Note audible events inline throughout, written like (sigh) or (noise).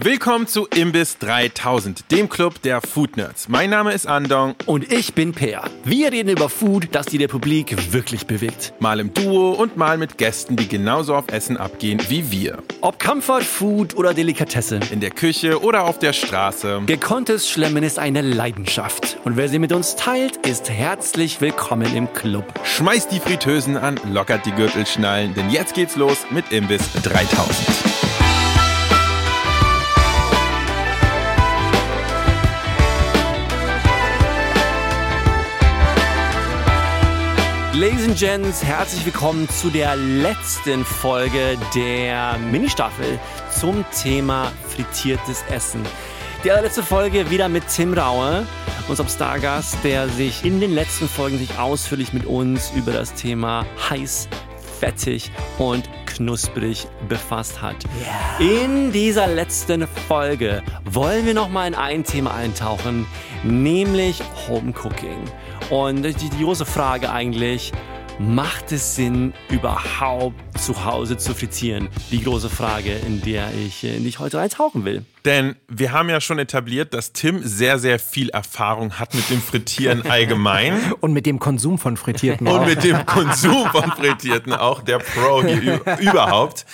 Willkommen zu Imbiss 3000, dem Club der Food Nerds. Mein Name ist Andong. Und ich bin Peer. Wir reden über Food, das die Republik wirklich bewegt. Mal im Duo und mal mit Gästen, die genauso auf Essen abgehen wie wir. Ob Comfort Food oder Delikatesse. In der Küche oder auf der Straße. Gekonntes Schlemmen ist eine Leidenschaft. Und wer sie mit uns teilt, ist herzlich willkommen im Club. Schmeißt die Fritteusen an, lockert die Gürtelschnallen, denn jetzt geht's los mit Imbiss 3000. Ladies and Gents, herzlich willkommen zu der letzten Folge der Ministaffel zum Thema frittiertes Essen. Die allerletzte Folge wieder mit Tim Raue, unserem Stargast, der sich in den letzten Folgen sich ausführlich mit uns über das Thema heiß, fettig und knusprig befasst hat. Yeah. In dieser letzten Folge wollen wir noch mal in ein Thema eintauchen, nämlich Home Cooking. Und die, die große Frage eigentlich, macht es Sinn, überhaupt zu Hause zu frittieren? Die große Frage, in der ich, in die ich heute eintauchen will. Denn wir haben ja schon etabliert, dass Tim sehr, sehr viel Erfahrung hat mit dem Frittieren (laughs) allgemein. Und mit dem Konsum von Frittierten auch. Und mit dem Konsum von Frittierten auch, der Pro hier (laughs) überhaupt.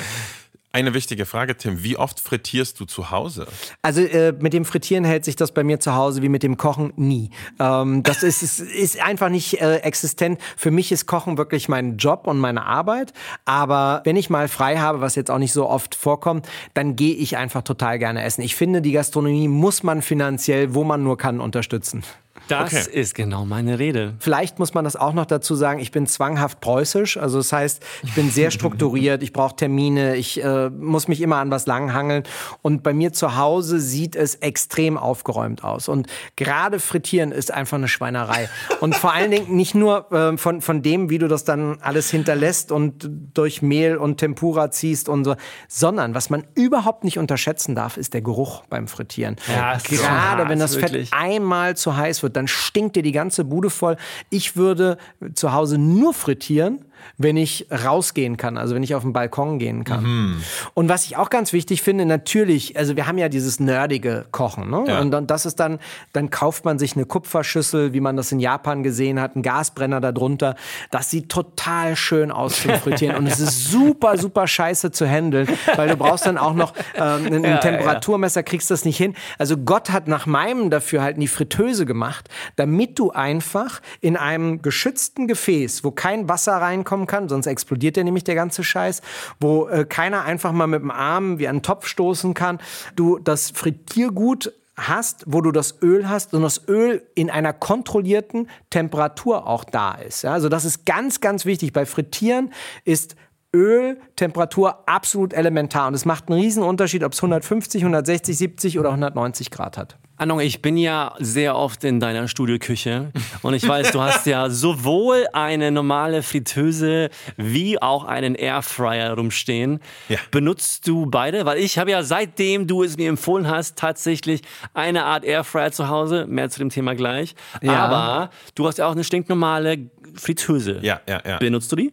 Eine wichtige Frage, Tim. Wie oft frittierst du zu Hause? Also äh, mit dem Frittieren hält sich das bei mir zu Hause wie mit dem Kochen nie. Ähm, das ist, ist, ist einfach nicht äh, existent. Für mich ist Kochen wirklich mein Job und meine Arbeit. Aber wenn ich mal frei habe, was jetzt auch nicht so oft vorkommt, dann gehe ich einfach total gerne essen. Ich finde, die Gastronomie muss man finanziell, wo man nur kann, unterstützen. Das okay. ist genau meine Rede. Vielleicht muss man das auch noch dazu sagen, ich bin zwanghaft preußisch. Also das heißt, ich bin sehr (laughs) strukturiert, ich brauche Termine, ich äh, muss mich immer an was langhangeln. Und bei mir zu Hause sieht es extrem aufgeräumt aus. Und gerade frittieren ist einfach eine Schweinerei. Und vor allen Dingen nicht nur äh, von, von dem, wie du das dann alles hinterlässt und durch Mehl und Tempura ziehst und so, sondern was man überhaupt nicht unterschätzen darf, ist der Geruch beim Frittieren. Ja, gerade wenn das wirklich. Fett einmal zu heiß wird, dann stinkt dir die ganze Bude voll. Ich würde zu Hause nur frittieren wenn ich rausgehen kann, also wenn ich auf den Balkon gehen kann. Mhm. Und was ich auch ganz wichtig finde, natürlich, also wir haben ja dieses nerdige Kochen, ne? Ja. Und, und das ist dann, dann kauft man sich eine Kupferschüssel, wie man das in Japan gesehen hat, einen Gasbrenner darunter. Das sieht total schön aus zum Frittieren und es ist (laughs) super, super scheiße zu handeln, weil du brauchst dann auch noch ähm, ein, ja, Temperaturmesser, kriegst das nicht hin. Also Gott hat nach meinem Dafürhalten die Fritteuse gemacht, damit du einfach in einem geschützten Gefäß, wo kein Wasser reinkommt, reinkommen kann, sonst explodiert ja nämlich der ganze Scheiß, wo äh, keiner einfach mal mit dem Arm wie einen Topf stoßen kann. Du das Frittiergut hast, wo du das Öl hast und das Öl in einer kontrollierten Temperatur auch da ist. Ja, also das ist ganz, ganz wichtig. Bei Frittieren ist Öltemperatur absolut elementar und es macht einen riesen Unterschied, ob es 150, 160, 70 oder 190 Grad hat. Ahnung, ich bin ja sehr oft in deiner Studioküche und ich weiß, du hast ja (laughs) sowohl eine normale Fritteuse wie auch einen Airfryer rumstehen. Ja. Benutzt du beide? Weil ich habe ja seitdem du es mir empfohlen hast, tatsächlich eine Art Airfryer zu Hause. Mehr zu dem Thema gleich. Ja. Aber du hast ja auch eine stinknormale Fritteuse. Ja, ja, ja. Benutzt du die?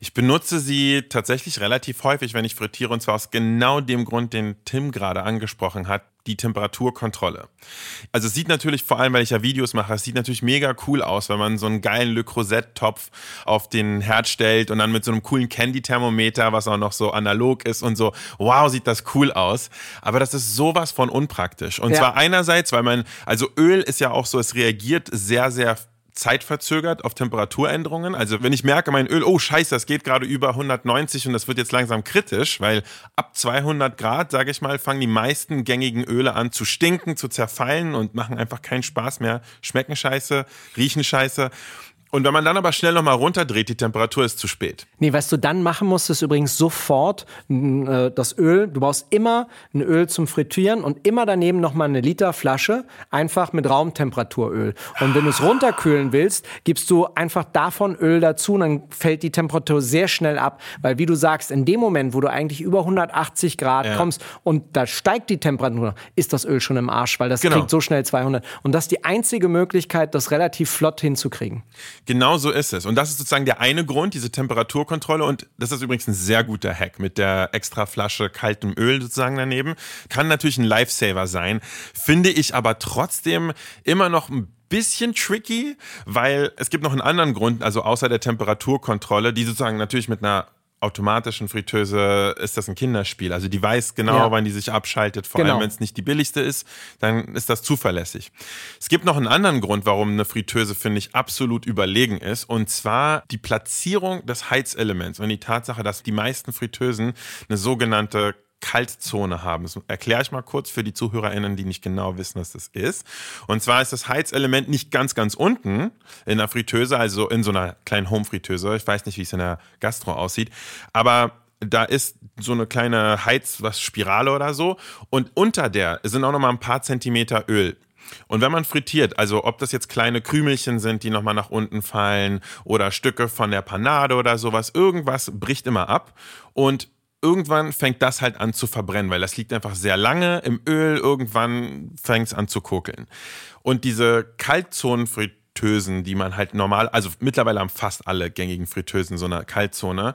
Ich benutze sie tatsächlich relativ häufig, wenn ich frittiere, und zwar aus genau dem Grund, den Tim gerade angesprochen hat, die Temperaturkontrolle. Also es sieht natürlich, vor allem weil ich ja Videos mache, es sieht natürlich mega cool aus, wenn man so einen geilen Le Creuset-Topf auf den Herd stellt und dann mit so einem coolen Candy-Thermometer, was auch noch so analog ist und so, wow, sieht das cool aus. Aber das ist sowas von unpraktisch. Und ja. zwar einerseits, weil man, also Öl ist ja auch so, es reagiert sehr, sehr zeitverzögert auf Temperaturänderungen. Also wenn ich merke, mein Öl, oh scheiße, das geht gerade über 190 und das wird jetzt langsam kritisch, weil ab 200 Grad, sage ich mal, fangen die meisten gängigen Öle an zu stinken, zu zerfallen und machen einfach keinen Spaß mehr, schmecken scheiße, riechen scheiße. Und wenn man dann aber schnell nochmal runterdreht, die Temperatur ist zu spät. Nee, was du dann machen musst, ist übrigens sofort äh, das Öl. Du brauchst immer ein Öl zum Frittieren und immer daneben nochmal eine Liter Flasche, einfach mit Raumtemperaturöl. Und wenn du es runterkühlen willst, gibst du einfach davon Öl dazu und dann fällt die Temperatur sehr schnell ab. Weil wie du sagst, in dem Moment, wo du eigentlich über 180 Grad ja. kommst und da steigt die Temperatur, ist das Öl schon im Arsch, weil das genau. kriegt so schnell 200. Und das ist die einzige Möglichkeit, das relativ flott hinzukriegen. Genau so ist es. Und das ist sozusagen der eine Grund, diese Temperaturkontrolle. Und das ist übrigens ein sehr guter Hack mit der extra Flasche kaltem Öl sozusagen daneben. Kann natürlich ein Lifesaver sein. Finde ich aber trotzdem immer noch ein bisschen tricky, weil es gibt noch einen anderen Grund, also außer der Temperaturkontrolle, die sozusagen natürlich mit einer automatischen Fritteuse ist das ein Kinderspiel. Also die weiß genau, ja. wann die sich abschaltet, vor genau. allem wenn es nicht die billigste ist, dann ist das zuverlässig. Es gibt noch einen anderen Grund, warum eine Fritteuse, finde ich, absolut überlegen ist. Und zwar die Platzierung des Heizelements und die Tatsache, dass die meisten Fritteusen eine sogenannte Kaltzone haben. Das erkläre ich mal kurz für die ZuhörerInnen, die nicht genau wissen, was das ist. Und zwar ist das Heizelement nicht ganz, ganz unten in der Fritteuse, also in so einer kleinen Home-Fritteuse. Ich weiß nicht, wie es in der Gastro aussieht, aber da ist so eine kleine Heiz, was Spirale oder so. Und unter der sind auch noch mal ein paar Zentimeter Öl. Und wenn man frittiert, also ob das jetzt kleine Krümelchen sind, die nochmal nach unten fallen oder Stücke von der Panade oder sowas, irgendwas bricht immer ab. Und irgendwann fängt das halt an zu verbrennen, weil das liegt einfach sehr lange im Öl. Irgendwann fängt es an zu kokeln. Und diese Kaltzonenfritteusen, die man halt normal, also mittlerweile haben fast alle gängigen Fritteusen so eine Kaltzone.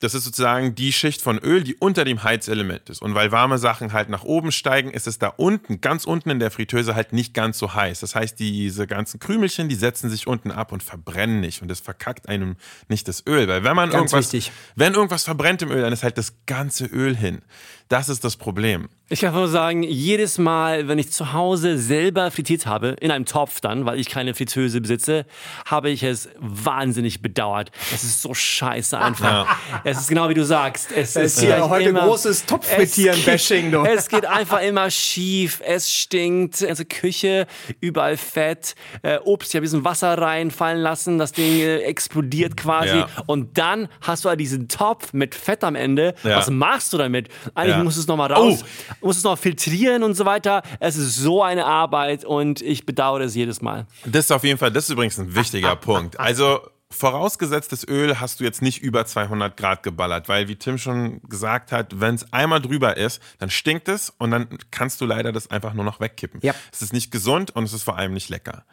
Das ist sozusagen die Schicht von Öl, die unter dem Heizelement ist. Und weil warme Sachen halt nach oben steigen, ist es da unten, ganz unten in der Fritteuse halt nicht ganz so heiß. Das heißt, diese ganzen Krümelchen, die setzen sich unten ab und verbrennen nicht. Und das verkackt einem nicht das Öl. Weil wenn man ganz irgendwas, wichtig. wenn irgendwas verbrennt im Öl, dann ist halt das ganze Öl hin. Das ist das Problem. Ich kann nur sagen, jedes Mal, wenn ich zu Hause selber frittiert habe, in einem Topf dann, weil ich keine Fritteuse besitze, habe ich es wahnsinnig bedauert. Es ist so scheiße einfach. Ja. Es ist genau wie du sagst. Es, es ist hier heute immer, großes Topffrittieren-Bashing. Es, es geht einfach immer schief. Es stinkt. Also Küche, überall Fett. Äh, Obst, ich habe diesen Wasser reinfallen lassen. Das Ding äh, explodiert quasi. Ja. Und dann hast du halt diesen Topf mit Fett am Ende. Ja. Was machst du damit? Eigentlich muss es nochmal raus. Oh. Muss es noch filtrieren und so weiter. Es ist so eine Arbeit und ich bedauere es jedes Mal. Das ist auf jeden Fall, das ist übrigens ein wichtiger Punkt. Also Vorausgesetzt, das Öl hast du jetzt nicht über 200 Grad geballert, weil wie Tim schon gesagt hat, wenn es einmal drüber ist, dann stinkt es und dann kannst du leider das einfach nur noch wegkippen. Ja. Es ist nicht gesund und es ist vor allem nicht lecker.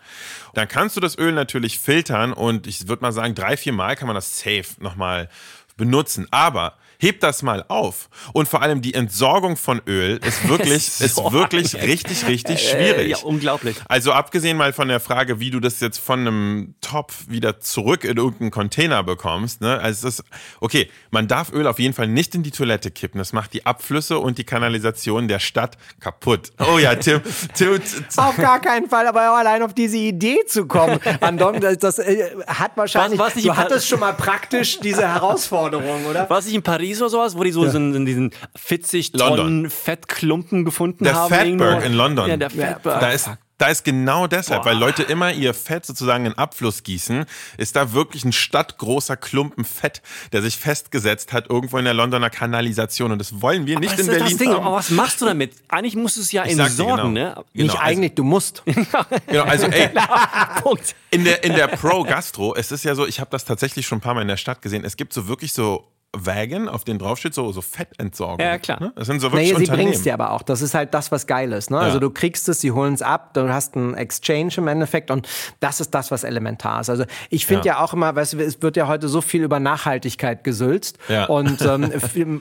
Dann kannst du das Öl natürlich filtern und ich würde mal sagen, drei, vier Mal kann man das safe nochmal benutzen. Aber hebt das mal auf. Und vor allem die Entsorgung von Öl ist (laughs) wirklich, ist wirklich richtig, richtig äh, schwierig. ja, unglaublich. Also abgesehen mal von der Frage, wie du das jetzt von einem Topf wieder zurück in irgendeinen Container bekommst. Ne? Also es ist, okay, man darf Öl auf jeden Fall nicht in die Toilette kippen. Das macht die Abflüsse und die Kanalisation der Stadt kaputt. Oh ja, Tim. (laughs) Tim auf gar keinen Fall, aber allein auf diese Idee zu kommen, (laughs) Andon, das, das äh, hat wahrscheinlich, was, was du hattest schon mal praktisch diese Herausforderung, oder? Was ich in Paris Paris oder sowas, wo die so ja. in, in diesen 40 Tonnen London. Fettklumpen gefunden der haben. Der Fatberg in London. Ja, der Fatberg. Da ist da ist genau deshalb, Boah. weil Leute immer ihr Fett sozusagen in Abfluss gießen, ist da wirklich ein stadtgroßer Klumpen Fett, der sich festgesetzt hat irgendwo in der Londoner Kanalisation. Und das wollen wir nicht Aber in Berlin das Ding. haben. Aber was machst du damit? Eigentlich musst du es ja ich entsorgen, genau. ne? Genau. Nicht also, eigentlich, du musst. (laughs) genau, also ey, (laughs) in der, in der Pro Gastro, es ist ja so, ich habe das tatsächlich schon ein paar Mal in der Stadt gesehen, es gibt so wirklich so Wagen, auf denen draufsteht, so, so Fettentsorgung. Ja, klar. Ne? Das sind so wirklich naja, sie bringen es dir aber auch. Das ist halt das, was geil ist. Ne? Also ja. Also du kriegst es, sie holen es ab, du hast einen Exchange im Endeffekt und das ist das, was elementar ist. Also ich finde ja. ja. auch immer, weißt du, es wird ja heute so viel über Nachhaltigkeit gesülzt ja. und ähm,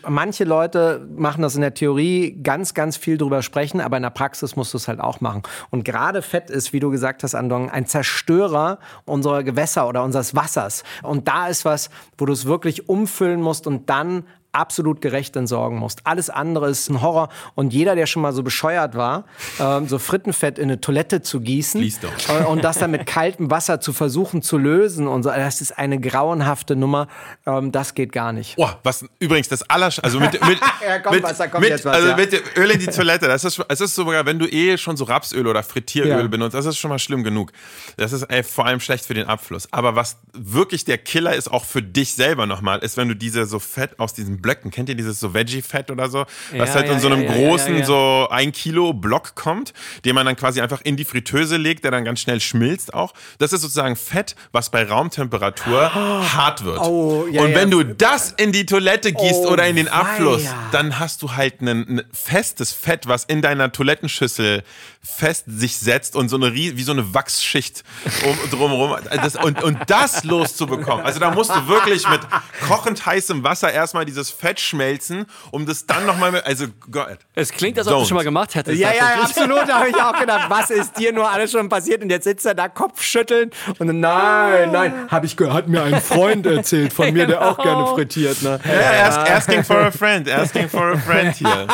(laughs) manche Leute machen das in der Theorie ganz, ganz viel drüber sprechen, aber in der Praxis musst du es halt auch machen. Und gerade Fett ist, wie du gesagt hast, Andong, ein Zerstörer unserer Gewässer oder unseres Wassers. Und da ist was, wo du es wirklich umfüllen musst musst und dann absolut gerecht entsorgen musst. Alles andere ist ein Horror. Und jeder, der schon mal so bescheuert war, (laughs) ähm, so Frittenfett in eine Toilette zu gießen äh, (laughs) und das dann mit kaltem Wasser zu versuchen zu lösen und so, das ist eine grauenhafte Nummer. Ähm, das geht gar nicht. Boah, was übrigens das aller, also mit, mit, (laughs) ja, komm, mit, was, kommt mit, jetzt was, also ja. mit Öl in die Toilette, das ist, es ist sogar, wenn du eh schon so Rapsöl oder Frittieröl ja. benutzt, das ist schon mal schlimm genug. Das ist ey, vor allem schlecht für den Abfluss. Aber was wirklich der Killer ist, auch für dich selber nochmal, ist, wenn du diese so Fett aus diesem Blöcken. Kennt ihr dieses so Veggie-Fett oder so? Was Ja, halt ja, in so einem ja, großen, so ein Kilo Block kommt, den man dann quasi einfach in die Fritteuse legt, der dann ganz schnell schmilzt auch. Das ist sozusagen Fett, was bei Raumtemperatur hart wird. Oh, Und wenn du das in die Toilette gießt Oh, oder in den Abfluss, dann hast du halt ein, festes Fett, was in deiner Toilettenschüssel fest sich setzt und so eine wie so eine Wachsschicht um, drumherum. Das, und, und das loszubekommen. Also da musst du wirklich mit kochend heißem Wasser erstmal dieses Fett schmelzen, um das dann nochmal mit. Also Gott. Es klingt, als ob du schon mal gemacht hättest. Ja, ja, tatsächlich. absolut. Da habe ich auch gedacht, was ist dir nur alles schon passiert? Und jetzt sitzt er da Kopfschütteln und dann, nein, nein, habe ich gehört, hat mir ein Freund erzählt von mir, der auch gerne frittiert. Ne? Ja, ask, asking for a friend, asking for a friend hier.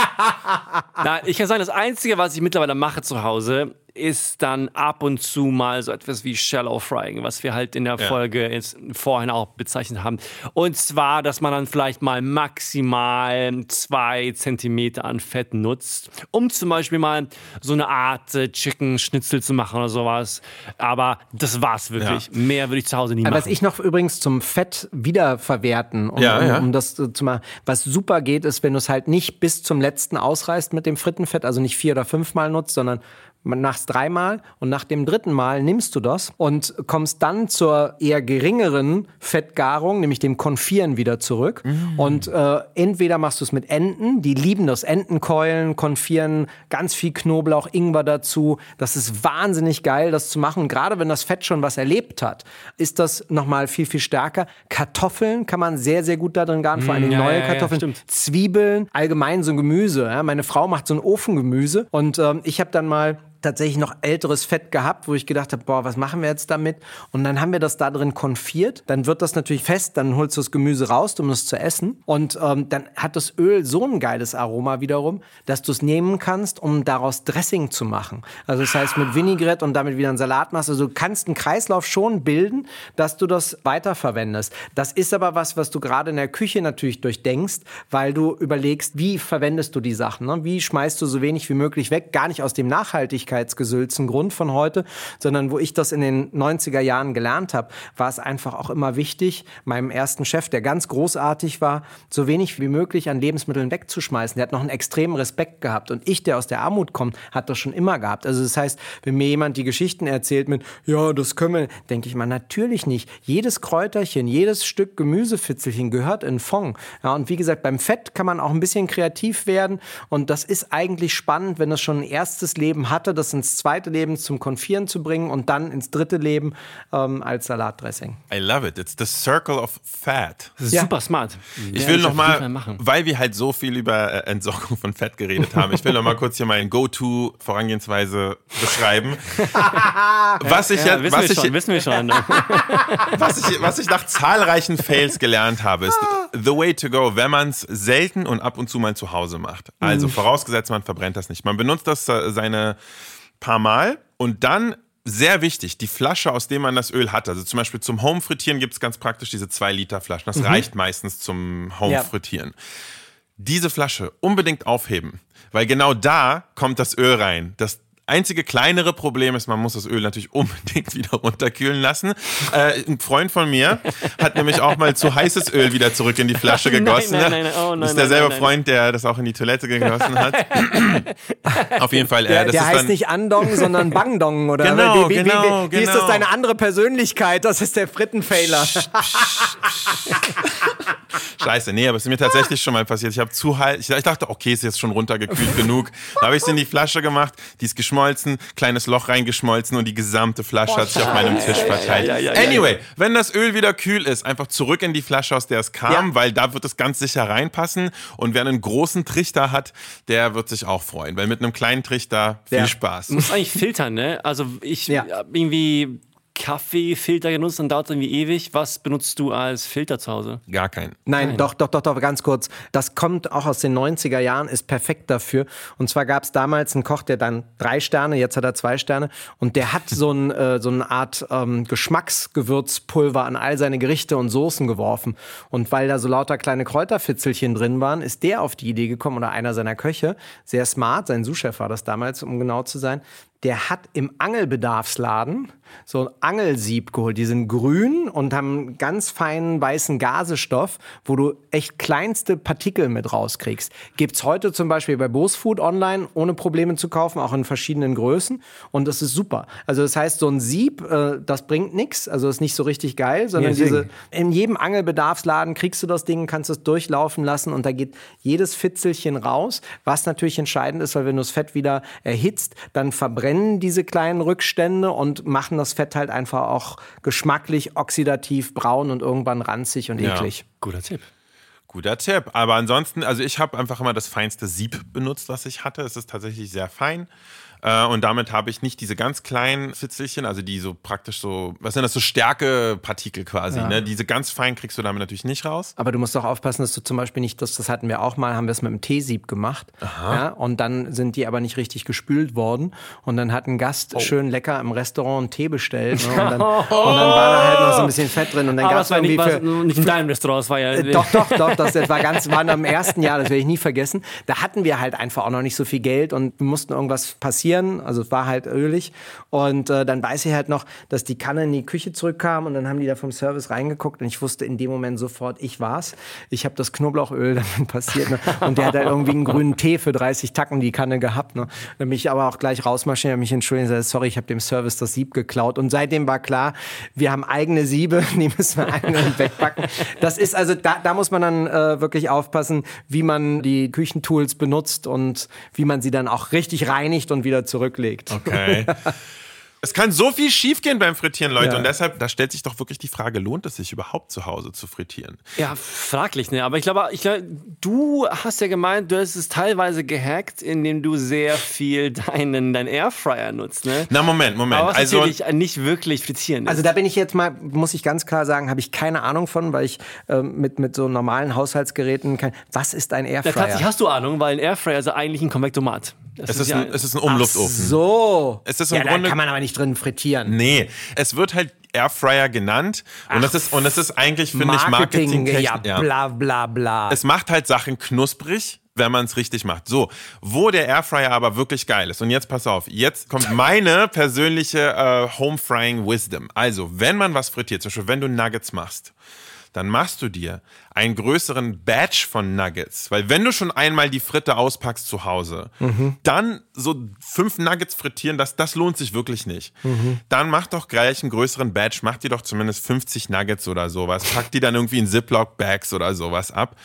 (laughs) Na, ich kann sagen, das Einzige, was ich mittlerweile mache zu Hause, ist dann ab und zu mal so etwas wie Shallow Frying, was wir halt in der Ja. Folge jetzt vorhin auch bezeichnet haben. Und zwar, dass man dann vielleicht mal maximal zwei Zentimeter an Fett nutzt, um zum Beispiel mal so eine Art äh, Chicken Schnitzel zu machen oder sowas. Aber das war's wirklich. Mehr würde ich zu Hause nie Aber machen. Was ich noch übrigens zum Fett wiederverwerten, um, Ja, um, ja. um das äh, zu machen, was super geht, ist, wenn du es halt nicht bis zum letzten ausreißt mit dem Frittenfett, also nicht vier oder fünfmal nutzt, sondern machst dreimal und nach dem dritten Mal nimmst du das und kommst dann zur eher geringeren Fettgarung, nämlich dem Konfieren wieder zurück. Und äh, entweder machst du es mit Enten, die lieben das Entenkeulen, Konfieren, ganz viel Knoblauch, Ingwer dazu. Das ist wahnsinnig geil, das zu machen. Gerade wenn das Fett schon was erlebt hat, ist das nochmal viel, viel stärker. Kartoffeln kann man sehr, sehr gut da drin garen, vor allem ja, neue ja, ja, Kartoffeln. stimmt. Zwiebeln, allgemein so ein Gemüse. Ja. Meine Frau macht so ein Ofengemüse und ähm, ich habe dann mal tatsächlich noch älteres Fett gehabt, wo ich gedacht habe, boah, was machen wir jetzt damit? Und dann haben wir das da drin konfiert. Dann wird das natürlich fest, dann holst du das Gemüse raus, um es zu essen. Und ähm, dann hat das Öl so ein geiles Aroma wiederum, dass du es nehmen kannst, um daraus Dressing zu machen. Also das heißt mit Vinaigrette und damit wieder einen Salat machst. Also du kannst einen Kreislauf schon bilden, dass du das weiterverwendest. Das ist aber was, was du gerade in der Küche natürlich durchdenkst, weil du überlegst, wie verwendest du die Sachen? Ne? Wie schmeißt du so wenig wie möglich weg? Gar nicht aus dem nachhaltigkeitsgesülzen Grund von heute, sondern wo ich das in den 90er Jahren gelernt habe, war es einfach auch immer wichtig, meinem ersten Chef, der ganz großartig war, so wenig wie möglich an Lebensmitteln wegzuschmeißen. Der hat noch einen extremen Respekt gehabt. Und ich, der aus der Armut kommt, hat das schon immer gehabt. Also das heißt, wenn mir jemand die Geschichten erzählt mit, ja, das können wir, denke ich mal, natürlich nicht. Jedes Kräuterchen, jedes Stück Gemüsefitzelchen gehört in Fond. Ja, und wie gesagt, beim Fett kann man auch ein bisschen kreativ werden. Und das ist eigentlich spannend, wenn es schon ein erstes Leben hatte, das ins zweite Leben zum Konfieren zu bringen und dann ins dritte Leben ähm, als Salatdressing. I love it. It's the circle of fat. das ist Ja. super smart. Ich Ja, will das noch auf jeden Fall mal, machen. weil wir halt so viel über äh, Entsorgung von Fett geredet haben, ich will noch mal kurz hier meine Go-To-Vorangehensweise beschreiben. (laughs) was ich ja, Ja, wissen was wir ich, schon, wissen wir schon. Ne? (laughs) was ich, was ich nach zahlreichen Fails gelernt habe, ist the way to go, wenn man es selten und ab und zu mal zu Hause macht. Also vorausgesetzt, man verbrennt das nicht. Man benutzt das äh, seine paar Mal und dann sehr wichtig, die Flasche, aus der man das Öl hat. Also zum Beispiel zum Home-Frittieren gibt es ganz praktisch diese 2-Liter-Flaschen. Das reicht meistens zum Home-Frittieren. Diese Flasche unbedingt aufheben, weil genau da kommt das Öl rein. Das einzige kleinere Problem ist, man muss das Öl natürlich (laughs) unbedingt wieder runterkühlen lassen. Äh, ein Freund von mir hat nämlich auch mal zu heißes Öl wieder zurück in die Flasche (laughs) gegossen. nein, nein, nein. Oh, nein, das ist derselbe nein, nein. Freund, der das auch in die Toilette gegossen hat. (laughs) Auf jeden Fall. Der, äh, das der ist heißt dann, nicht Andong, sondern Bangdong, oder? Genau, wie, wie, genau, wie, wie ist das genau. deine andere Persönlichkeit? Das ist der Frittenfailer. Scheiße, nee, aber es ist mir tatsächlich schon mal passiert. Ich habe zu heiß. Ich, ich dachte, okay, ist jetzt schon runtergekühlt genug. Da habe ich es in die Flasche gemacht, die ist geschmolzen, kleines Loch reingeschmolzen und die gesamte Flasche hat sich auf meinem Tisch verteilt. ja, ja, ja, anyway, wenn das Öl wieder kühl ist, einfach zurück in die Flasche, aus der es kam, Ja. weil da wird es ganz sicher reinpassen. Und wer einen großen Trichter hat, der wird sich auch freuen, weil mit einem kleinen Trichter viel Ja. Spaß. Du musst eigentlich filtern, ne? Also ich irgendwie Kaffeefilter genutzt, dann dauert irgendwie ewig. Was benutzt du als Filter zu Hause? Gar kein. Nein, doch, doch, doch, doch, ganz kurz. Das kommt auch aus den 90er Jahren, ist perfekt dafür. Und zwar gab es damals einen Koch, der dann drei Sterne, jetzt hat er zwei Sterne. Und der hat so, ein, äh, so eine Art ähm, Geschmacksgewürzpulver an all seine Gerichte und Soßen geworfen. Und weil da so lauter kleine Kräuterfitzelchen drin waren, ist der auf die Idee gekommen, oder einer seiner Köche, sehr smart, sein Sous-Chef war das damals, um genau zu sein, der hat im Angelbedarfsladen so Angelsieb geholt. Die sind grün und haben ganz feinen weißen Gasestoff, wo du echt kleinste Partikel mit rauskriegst. Gibt's heute zum Beispiel bei Bose Food online ohne Probleme zu kaufen, auch in verschiedenen Größen. Und das ist super. Also das heißt, so ein Sieb, äh, das bringt nichts, also ist nicht so richtig geil, sondern Ja, diese, in jedem Angelbedarfsladen kriegst du das Ding, kannst es durchlaufen lassen und da geht jedes Fitzelchen raus, was natürlich entscheidend ist, weil wenn du das Fett wieder erhitzt, dann verbrennen diese kleinen Rückstände und machen das Fett halt einfach auch geschmacklich, oxidativ, braun und irgendwann ranzig und Ja. eklig. Guter Tipp. Guter Tipp. Aber ansonsten, also ich habe einfach immer das feinste Sieb benutzt, was ich hatte. Es ist tatsächlich sehr fein. Äh, Und damit habe ich nicht diese ganz kleinen Fitzelchen, also die so praktisch so, was sind das, so Stärkepartikel quasi. Ne? Diese ganz fein kriegst du damit natürlich nicht raus. Aber du musst auch aufpassen, dass du zum Beispiel nicht, das, das hatten wir auch mal, haben wir es mit dem Teesieb gemacht. Ja, und dann sind die aber nicht richtig gespült worden. Und dann hat ein Gast schön lecker im Restaurant einen Tee bestellt. Ne? Und, dann, (laughs) und dann war da halt noch so ein bisschen Fett drin. Und dann gab es nicht, irgendwie was, für, nicht in deinem Restaurant, es war ja. Äh, Doch, doch, doch, das, das war (laughs) ganz, war noch im ersten Jahr, das werde ich nie vergessen. Da hatten wir halt einfach auch noch nicht so viel Geld und mussten irgendwas passieren. Also es war halt ölig. Und äh, dann weiß ich halt noch, dass die Kanne in die Küche zurückkam und dann haben die da vom Service reingeguckt und ich wusste in dem Moment sofort, ich war's. Ich habe das Knoblauchöl (laughs) dann passiert. Ne? Und der hat halt irgendwie einen grünen Tee für 30 Tacken die Kanne gehabt. Ne? Dann bin ich aber auch gleich rausmarschiert, hab mich entschuldigt und gesagt, sorry, ich habe dem Service das Sieb geklaut. Und seitdem war klar, wir haben eigene Siebe, (laughs) die müssen wir und wegpacken. Das ist also, da, da muss man dann äh, wirklich aufpassen, wie man die Küchentools benutzt und wie man sie dann auch richtig reinigt und wieder zurücklegt. Okay. (laughs) Es kann so viel schiefgehen beim Frittieren, Leute. Ja. Und deshalb, da stellt sich doch wirklich die Frage, lohnt es sich überhaupt zu Hause zu frittieren? Ja, fraglich, ne? Aber ich glaube, ich glaube, du hast ja gemeint, du hast es teilweise gehackt, indem du sehr viel deinen, deinen Airfryer nutzt, ne? Na, Moment, Moment. Aber was also, natürlich nicht wirklich frittieren ist. Also da bin ich jetzt mal, muss ich ganz klar sagen, habe ich keine Ahnung von, weil ich ähm, mit, mit so normalen Haushaltsgeräten kein, was ist ein Airfryer? tatsächlich hast du Ahnung, weil ein Airfryer ist ja eigentlich ein Konvektomat. Das es ist, ja, ein, es ist ein Umluftofen. so. Es ist im ja, da Grunde- kann man aber nicht drin frittieren. Nee, es wird halt Airfryer genannt. Und das ist, und das ist eigentlich, finde ich, Marketing, Marketing. ja, bla bla bla. Es macht halt Sachen knusprig, wenn man es richtig macht. So, wo der Airfryer aber wirklich geil ist. Und jetzt pass auf, jetzt kommt (laughs) meine persönliche äh, Home Frying Wisdom. Also, wenn man was frittiert, zum Beispiel wenn du Nuggets machst, dann machst du dir einen größeren Batch von Nuggets. Weil wenn du schon einmal die Fritte auspackst zu Hause, dann so fünf Nuggets frittieren, das, das lohnt sich wirklich nicht. Dann mach doch gleich einen größeren Batch, mach dir doch zumindest 50 Nuggets oder sowas, pack die dann irgendwie in Ziploc-Bags oder sowas ab.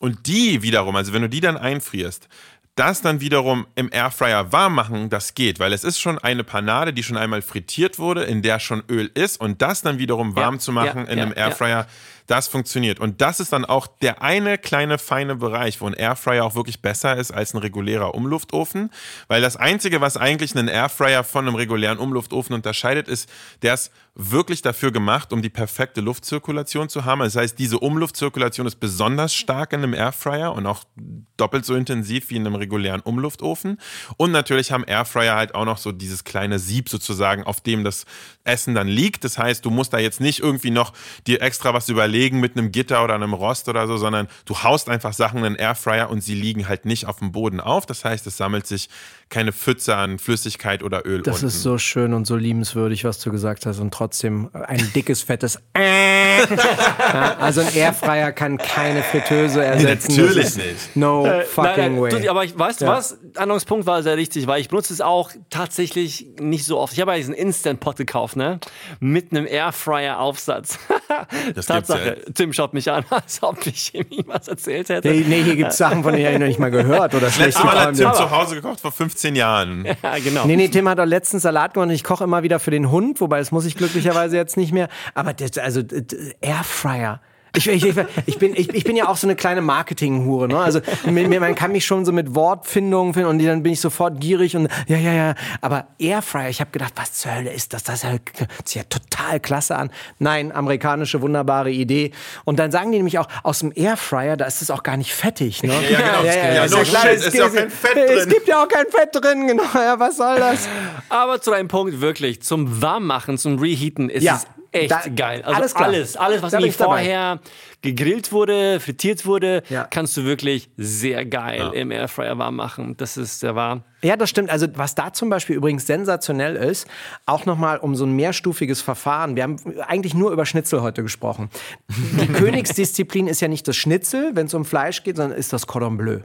Und die wiederum, also wenn du die dann einfrierst, das dann wiederum im Airfryer warm machen, das geht, weil es ist schon eine Panade, die schon einmal frittiert wurde, in der schon Öl ist und das dann wiederum warm Ja, zu machen ja, in ja, einem. Airfryer, das funktioniert. Und das ist dann auch der eine kleine feine Bereich, wo ein Airfryer auch wirklich besser ist als ein regulärer Umluftofen, weil das einzige, was eigentlich einen Airfryer von einem regulären Umluftofen unterscheidet, ist, der ist wirklich dafür gemacht, um die perfekte Luftzirkulation zu haben. Das heißt, diese Umluftzirkulation ist besonders stark in einem Airfryer und auch doppelt so intensiv wie in einem regulären Umluftofen. Und natürlich haben Airfryer halt auch noch so dieses kleine Sieb sozusagen, auf dem das Essen dann liegt. Das heißt, du musst da jetzt nicht irgendwie noch dir extra was überlegen mit einem Gitter oder einem Rost oder so, sondern du haust einfach Sachen in den Airfryer und sie liegen halt nicht auf dem Boden auf. Das heißt, es sammelt sich keine Pfütze an Flüssigkeit oder Öl Das unten. ist so schön und so liebenswürdig, was du gesagt hast. Und trotzdem ein dickes, fettes (laughs) äh. Ja, Also ein Airfryer kann keine Fritteuse ersetzen. natürlich nicht. No Nein, fucking nein, way. aber ich, weißt du Ja. was? Anwendungspunkt war sehr richtig, weil ich benutze es auch tatsächlich nicht so oft. Ich habe ja diesen Instant Pot gekauft, ne? Mit einem Airfryer Aufsatz. (laughs) Das Tatsache. gibt's Tim schaut mich an, (laughs) als ob ich ihm was erzählt hätte. Nee, nee, hier gibt es Sachen, von denen ich noch nicht mal gehört oder (laughs) schlecht Letztes Mal hat Tim zu Hause gekocht, vor 15 Jahren. Ja, genau. Nee, nee, Tim hat doch letztens Salat gemacht und ich koche immer wieder für den Hund, wobei das muss ich glücklicherweise jetzt nicht mehr. Aber das, also Airfryer. Ich, ich, ich, bin, ich, ich bin ja auch so eine kleine Marketing-Hure. Ne? Also man kann mich schon so mit Wortfindungen finden und dann bin ich sofort gierig und ja, ja, ja. Aber Airfryer, ich habe gedacht, was zur Hölle ist das? Das hört sich ja total klasse an. Nein, amerikanische wunderbare Idee. Und dann sagen die nämlich auch, aus dem Airfryer, da ist es auch gar nicht fettig. Ne? Ja, genau. Ja, no shit, es ist ja kein Fett Es drin. gibt ja auch kein Fett drin, genau. Ja, was soll das? Aber zu deinem Punkt wirklich, zum Warmmachen, zum Reheaten ist Ja, es echt da- geil. Also alles alles, alles, was ich vorher gegrillt wurde, frittiert wurde, Ja. kannst du wirklich sehr geil im Airfryer warm machen. Das ist sehr wahr. Ja, das stimmt. Also was da zum Beispiel übrigens sensationell ist, auch nochmal um so ein mehrstufiges Verfahren. Wir haben eigentlich nur über Schnitzel heute gesprochen. Die (laughs) Königsdisziplin ist ja nicht das Schnitzel, wenn es um Fleisch geht, sondern ist das Cordon Bleu.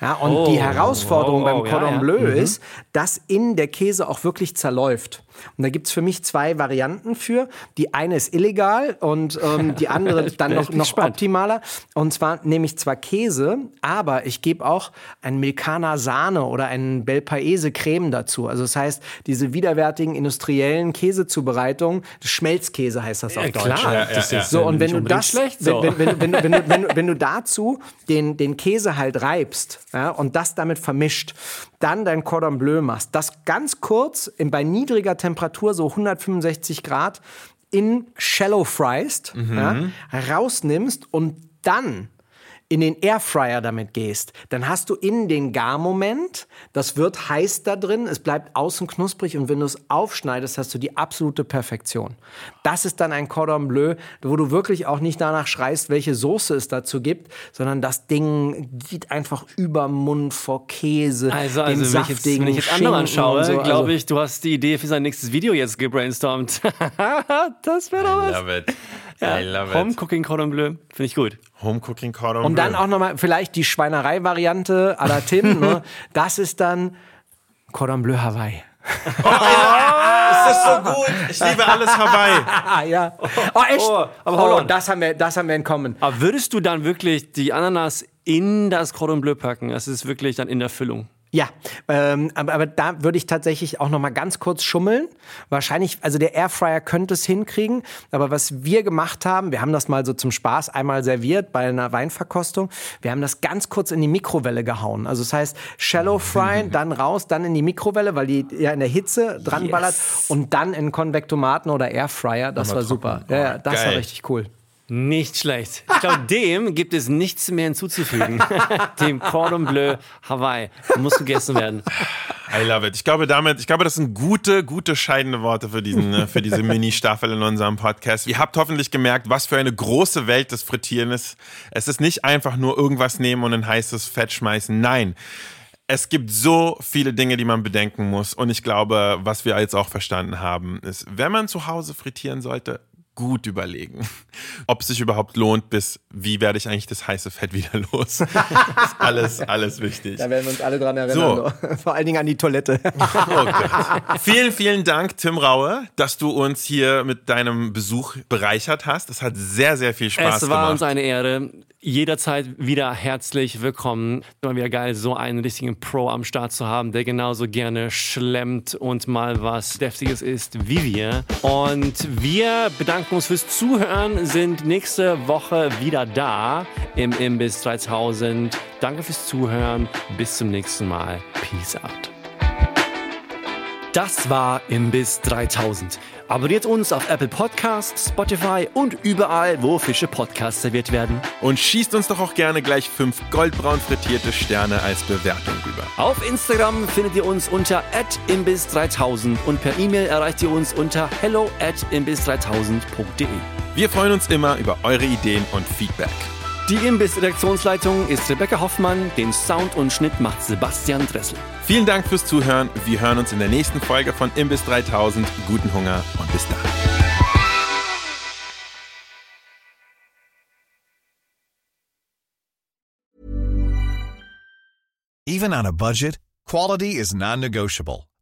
Ja, und Oh, die Herausforderung oh, beim oh, ja, Cordon ja. Bleu ist, dass innen der Käse auch wirklich zerläuft. Und da gibt's für mich zwei Varianten für. Die eine ist illegal und ähm, die andere (laughs) dann noch, noch gespannt. optimaler. Und zwar nehme ich zwar Käse, aber ich gebe auch einen Milkaner Sahne oder einen Belpaese Creme dazu. Also das heißt, diese widerwärtigen industriellen Käsezubereitungen, Schmelzkäse heißt das auf Deutsch. klar, Ja, das ja, ist So, und wenn du das, schlecht. wenn, So. wenn, wenn, wenn, wenn, wenn, wenn, (laughs) wenn du dazu den, den Käse halt reibst ja, und das damit vermischt, dann dein Cordon Bleu machst, das ganz kurz in, bei niedriger Temperatur, so 165 Grad, in Shallow Friest ja, rausnimmst und dann in den Airfryer damit gehst, dann hast du innen den Garmoment, das wird heiß da drin, es bleibt außen knusprig und wenn du es aufschneidest, hast du die absolute Perfektion. Das ist dann ein Cordon Bleu, wo du wirklich auch nicht danach schreist, welche Soße es dazu gibt, sondern das Ding geht einfach über Mund vor Käse, Also, also wenn, ich jetzt, saftigen wenn ich jetzt andere anschaue, so. glaube Also- ich, du hast die Idee für sein nächstes Video jetzt gebrainstormt. (laughs) das wäre doch was. Love it. I love Home it. Cooking Cordon Bleu, finde ich gut. Home Cooking Cordon Und dann Bleu. auch nochmal vielleicht die Schweinerei-Variante à la Tim. (laughs) ne? Das ist dann Cordon Bleu Hawaii. ist das so gut? Ich liebe alles Hawaii. Ah, (laughs) ja. Oh, echt? Oh, aber oh, hold on. das haben wir, das haben wir in Common. Aber würdest du dann wirklich die Ananas in das Cordon Bleu packen? Das ist wirklich dann in der Füllung. Ja, ähm, aber, aber da würde ich tatsächlich auch noch mal ganz kurz schummeln. Wahrscheinlich, also der Airfryer könnte es hinkriegen, aber was wir gemacht haben, wir haben das mal so zum Spaß einmal serviert bei einer Weinverkostung. Wir haben das ganz kurz in die Mikrowelle gehauen. Also das heißt, Shallow Fry, dann raus, dann in die Mikrowelle, weil die ja in der Hitze dran ballert und dann in Konvektomaten oder Airfryer. Das war super. Ja, ja, das war Geil. richtig cool. Nicht schlecht. Ich glaube, (laughs) dem gibt es nichts mehr hinzuzufügen. (laughs) dem Cordon Bleu Hawaii. Muss gegessen werden. I love it. Ich glaube damit, ich glaube, das sind gute, gute scheidende Worte für diesen, äh, für diese Mini-Staffel in unserem Podcast. Ihr habt hoffentlich gemerkt, was für eine große Welt das Frittieren ist. Es ist nicht einfach nur irgendwas nehmen und in heißes Fett schmeißen. Nein. Es gibt so viele Dinge, die man bedenken muss. Und ich glaube, was wir jetzt auch verstanden haben, ist, wenn man zu Hause frittieren sollte, gut überlegen, (laughs) ob es sich überhaupt lohnt, bis wie werde ich eigentlich das heiße Fett wieder (laughs) los. Das ist alles, alles wichtig. Da werden wir uns alle dran erinnern. (laughs) Vor allen Dingen an die Toilette. Oh Gott. vielen, vielen Dank, Tim Raue, dass du uns hier mit deinem Besuch bereichert hast. Das hat sehr, sehr viel Spaß es war gemacht. uns eine Ehre. Jederzeit wieder herzlich willkommen. Immer wieder geil, so einen richtigen Pro am Start zu haben, der genauso gerne schlemmt und mal was Deftiges ist wie wir. Und wir bedanken uns fürs Zuhören, sind nächste Woche wieder da im Imbiss 3000. Danke fürs Zuhören. Bis zum nächsten Mal. Peace out. Das war Imbiss 3000. Abonniert uns auf Apple Podcasts, Spotify und überall, wo frische Podcasts serviert werden. Und schießt uns doch auch gerne gleich fünf goldbraun frittierte Sterne als Bewertung rüber. Auf Instagram findet ihr uns unter imbiss3000 und per E-Mail erreicht ihr uns unter hello at imbiss3000.de. Wir freuen uns immer über eure Ideen und Feedback. Die Imbiss-Redaktionsleitung ist Rebecca Hoffmann, den Sound und Schnitt macht Sebastian Dressel. Vielen Dank fürs Zuhören. Wir hören uns in der nächsten Folge von Imbiss 3000. Guten Hunger und bis dann. Even on a budget, quality is non-negotiable.